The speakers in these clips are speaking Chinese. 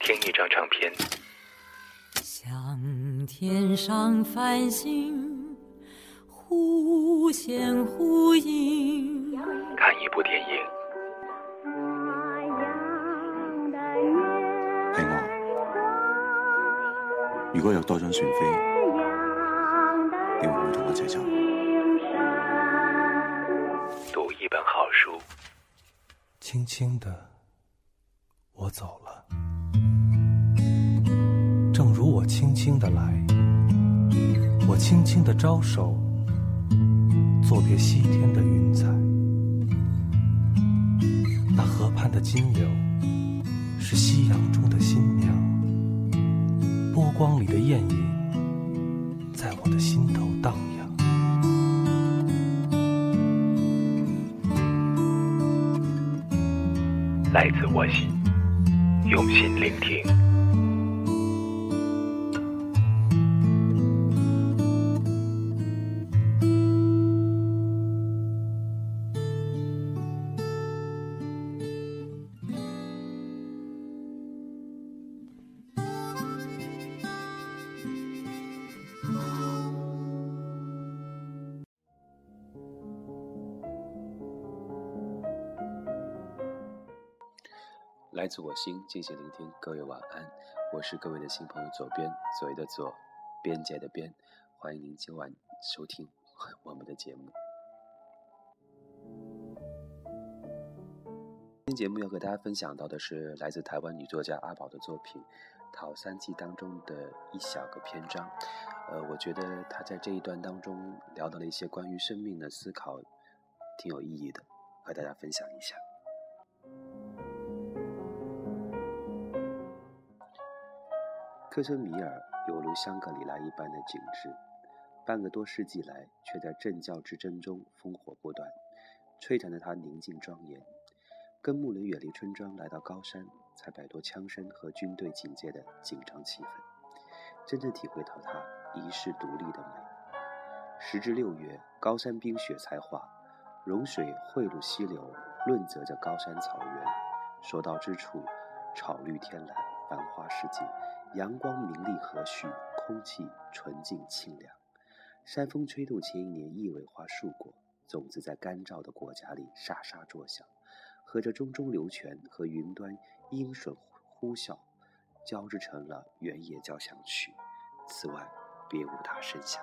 听一张唱片，像天上繁星忽现忽隐，看一部电影，係我。如果有多張船飛，你會唔會同我一齊走？讀一本好书，轻轻的，我走了，正如我轻轻的来，我轻轻的招手，作别西天的云彩。那河畔的金柳，是夕阳中的新娘，波光里的艳影，在我的心头荡漾。来自我心，用心聆听。来自我心，静静聆听。各位晚安，我是各位的新朋友左边，左为的左，边界的边，欢迎您今晚收听我们的节目。今天节目要和大家分享到的是来自台湾女作家阿宝的作品《桃三记》当中的一小个篇章。呃，我觉得她在这一段当中聊到了一些关于生命的思考，挺有意义的，和大家分享一下。克什米尔犹如香格里拉一般的景致，半个多世纪来，却在政教之争中烽火不断，摧残的它宁静庄严。跟牧人远离村庄，来到高山，才摆脱枪声和军队警戒的紧张气氛，真正体会到它遗世独立的美。时至六月，高山冰雪才化，融水汇入溪流，润泽着高山草原。所到之处，草绿天蓝，繁花似锦。阳光明丽和煦，空气纯净清凉。山风吹动前一年一尾花树果，种子在干燥的果荚里沙沙作响，和着淙淙流泉和云端鹰隼呼啸，交织成了原野交响曲。此外，别无他声响。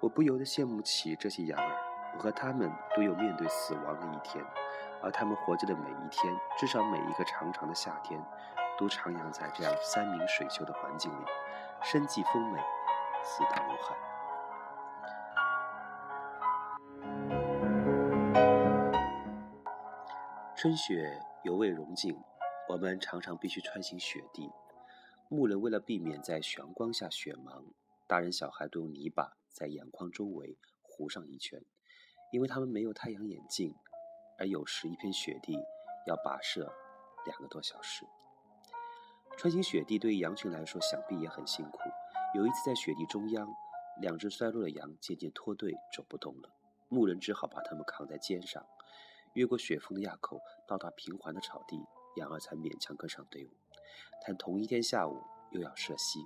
我不由得羡慕起这些羊儿，我和他们都有面对死亡的一天，而他们活着的每一天，至少每一个长长的夏天。都徜徉在这样山明水秀的环境里，生计丰美，四大无憾。春雪犹未融尽，我们常常必须穿行雪地。牧人为了避免在阳光下雪盲，大人小孩都用泥巴在眼眶周围糊上一圈，因为他们没有太阳眼镜，而有时一片雪地要跋涉两个多小时。穿行雪地对于羊群来说，想必也很辛苦。有一次在雪地中央，两只衰弱的羊渐渐脱队，走不动了。牧人只好把它们扛在肩上，越过雪峰的垭口，到达平缓的草地，羊儿才勉强跟上队伍。但同一天下午又要涉溪，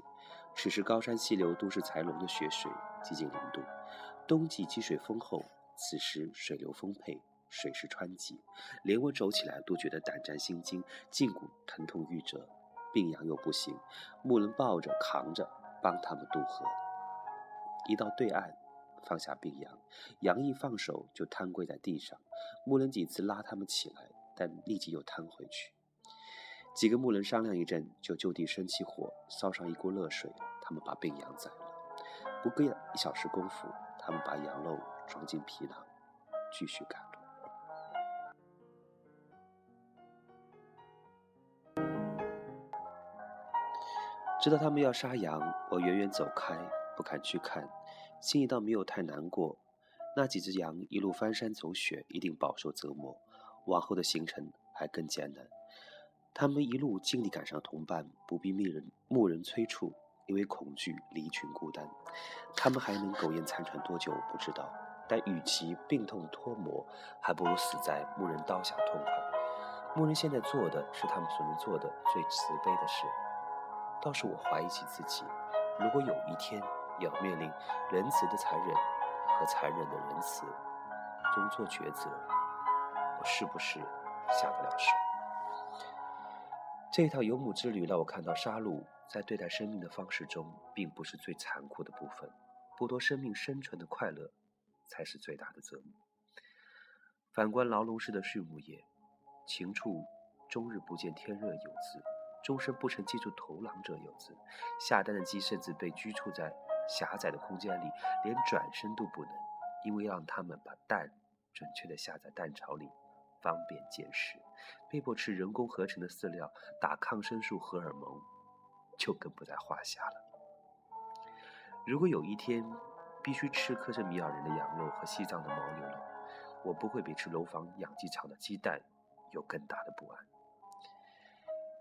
此时高山溪流都是才浓的雪水，接近零度。冬季积水丰厚，此时水流丰沛，水势湍急，连我走起来都觉得胆战心惊，胫骨疼痛欲折。病羊又不行，牧人抱着扛着帮他们渡河。一到对岸，放下病羊，羊一放手就瘫跪在地上。牧人几次拉他们起来，但立即又瘫回去。几个牧人商量一阵，就就地生起火，烧上一锅热水，他们把病羊宰了。不过一小时功夫，他们把羊肉装进皮囊，继续赶知道他们要杀羊，我远远走开，不敢去看，心里倒没有太难过。那几只羊一路翻山走雪，一定饱受折磨，往后的行程还更艰难。他们一路尽力赶上同伴，不必命人牧人催促，因为恐惧离群孤单。他们还能苟延残喘多久，不知道。但与其病痛脱磨，还不如死在牧人刀下痛快。牧人现在做的是他们所能做的最慈悲的事。倒是我怀疑起自己，如果有一天要面临仁慈的残忍和残忍的仁慈中做抉择，我是不是下得了手？这一趟游牧之旅让我看到，杀戮在对待生命的方式中，并不是最残酷的部分，剥夺生命生存的快乐，才是最大的折磨。反观牢笼式的畜牧业，禽畜终日不见天日有字。终身不曾接触头狼者有之，下蛋的鸡甚至被拘束在狭窄的空间里，连转身都不能，因为让他们把蛋准确地下在蛋巢里，方便捡食，被迫吃人工合成的饲料，打抗生素荷尔蒙，就更不在话下了。如果有一天必须吃克什米尔人的羊肉和西藏的牦牛肉，我不会比吃楼房养鸡场的鸡蛋有更大的不安。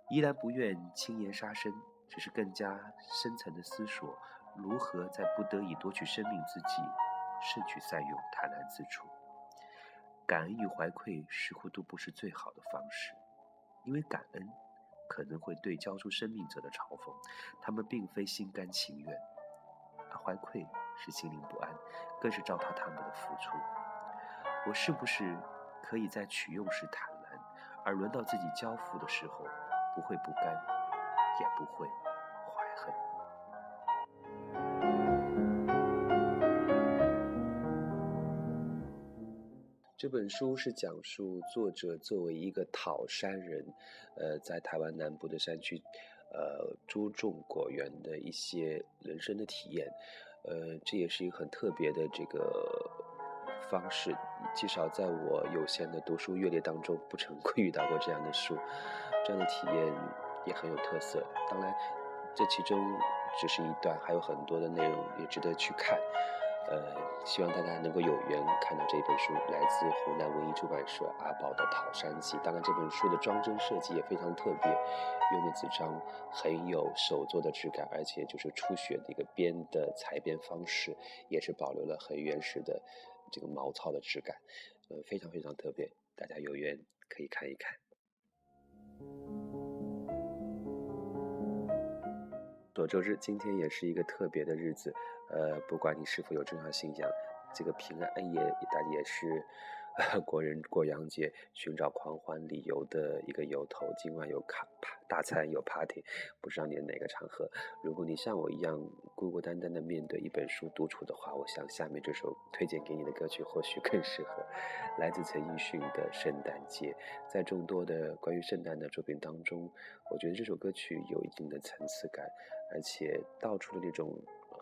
依然不愿轻言杀生，只是更加深层的思索，如何在不得已夺取生命之际，慎取善用，坦然自处。感恩与怀愧似乎都不是最好的方式，因为感恩可能会对交出生命者的嘲讽，他们并非心甘情愿；而怀愧是心灵不安，更是糟蹋他们的付出。我是不是可以在取用时坦然，而轮到自己交付的时候？不会不甘，也不会怀恨。这本书是讲述作者作为一个讨山人，呃，在台湾南部的山区，呃，租种果园的一些人生的体验，呃，这也是一个很特别的这个方式，至少在我有限的读书阅历当中，不曾 遇到过这样的书。这样的体验也很有特色。当然，这其中只是一段，还有很多的内容也值得去看。呃，希望大家能够有缘看到这本书，来自湖南文艺出版社阿宝的《桃山记》。当然，这本书的装帧设计也非常特别，用的纸张很有手作的质感，而且就是初雪的一个编的裁编方式，也是保留了很原始的这个毛糙的质感，呃，非常非常特别。大家有缘可以看一看。多周日，今天也是一个特别的日子。呃，不管你是否有重要信仰，这个平安夜但也是。国人过洋节，寻找狂欢理由的一个由头。今晚有卡 大餐，有 party，不知道你的哪个场合。如果你像我一样孤孤单单的面对一本书独处的话，我想下面这首推荐给你的歌曲或许更适合。来自陈奕迅的《圣诞节》。在众多的关于圣诞的作品当中，我觉得这首歌曲有一定的层次感，而且道出了那种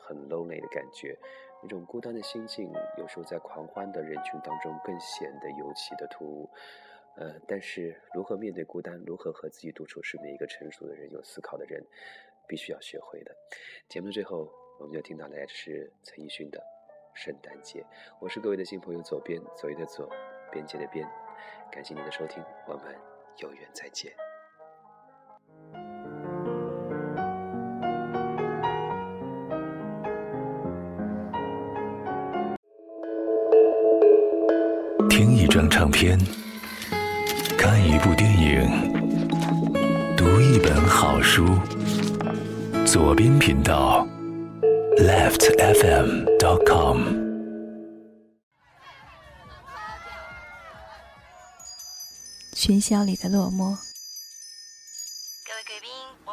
很 lonely 的感觉。一种孤单的心境，有时候在狂欢的人群当中更显得尤其的突兀。呃，但是如何面对孤单，如何和自己独处，是每一个成熟的人、有思考的人必须要学会的。节目的最后，我们就听到的是陈奕迅的《圣诞节》。我是各位的新朋友，左边，左右的左，边界的边。感谢您的收听，我们有缘再见。张唱片，看一部电影，读一本好书。左边频道，leftfm.com。喧嚣里的落寞，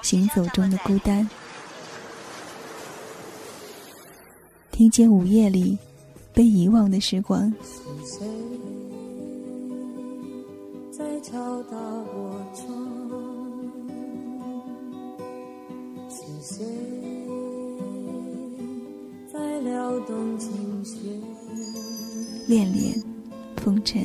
行走中的孤单，听见午夜里。被遗忘的时光。在敲打我窗？是谁在撩动琴弦？恋恋风尘。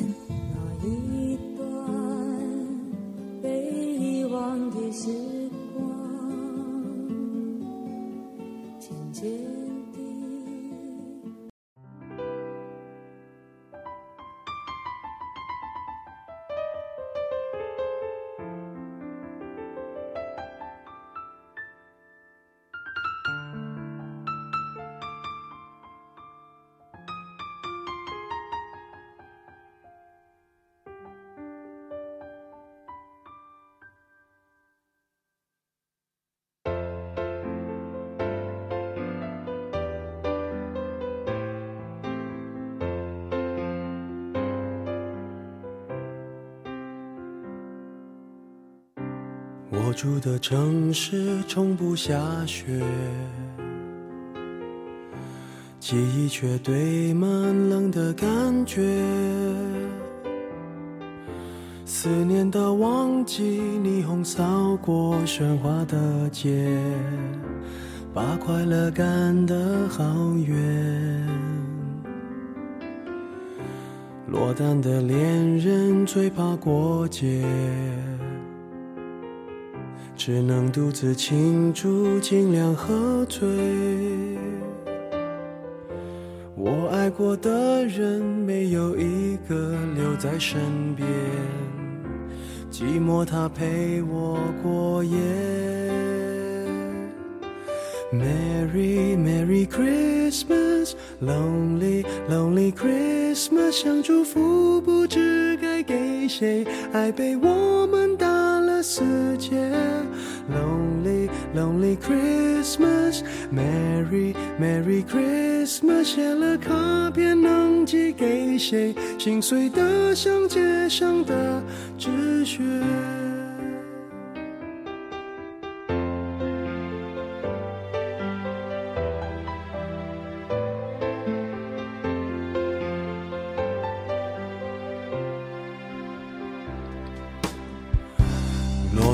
我住的城市从不下雪，记忆却堆满冷的感觉。思念的旺季，霓虹扫过喧哗的街，把快乐赶得好远。落单的恋人最怕过节。只能独自庆祝，尽量喝醉。我爱过的人，没有一个留在身边，寂寞它陪我过夜。Merry Merry Christmas，Lonely Lonely Christmas，想祝福不知该给谁，爱被我们打了死结。Lonely Lonely Christmas，Merry Merry Christmas，写了卡片能寄给谁？心碎的像街上的纸屑。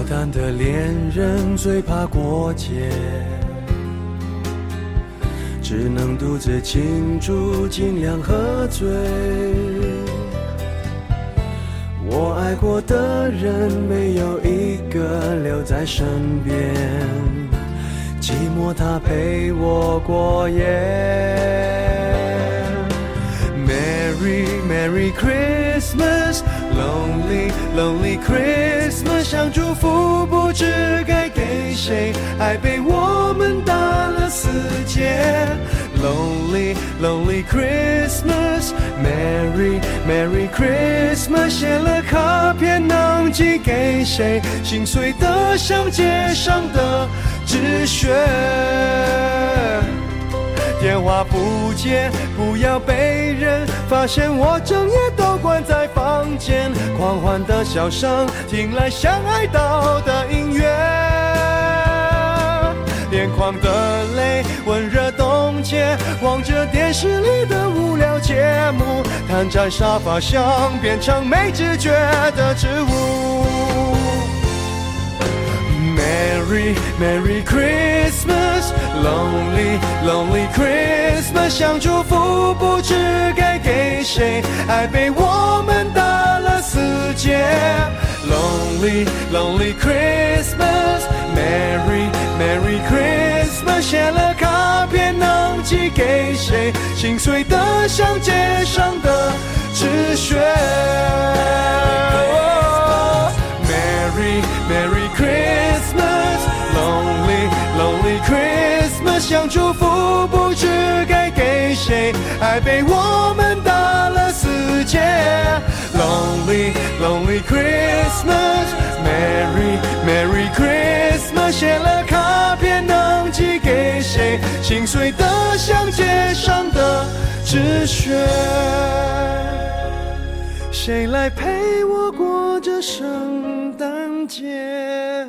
单的恋人最怕过节，只能独自庆祝，尽量喝醉。我爱过的人，没有一个留在身边，寂寞它陪我过夜。Merry Merry Christmas Lonely Christmas，想祝福不知该给谁，爱被我们打了死结。Lonely Lonely Christmas，Merry Merry Christmas，写了卡片能寄给谁？心碎的像街上的纸屑。电话不接，不要被人发现我整夜关在房间。狂欢的笑声，听来像哀悼的音乐。眼眶的泪温热冻结，望着电视里的无聊节目，瘫在沙发上变成没知觉的植物。Merry Merry Christmas，Lonely Lonely Christmas，想祝福不知该给谁，爱被我们打了死结。Lonely Lonely Christmas，Merry Merry Christmas，写了卡片能寄给谁？心碎的像街上的纸屑。Merry Merry 想祝福不知该给谁，爱被我们打了死结。Lonely Lonely Christmas，Merry Merry Christmas，写了卡片能寄给谁？心碎的像街上的纸屑。谁来陪我过这圣诞节？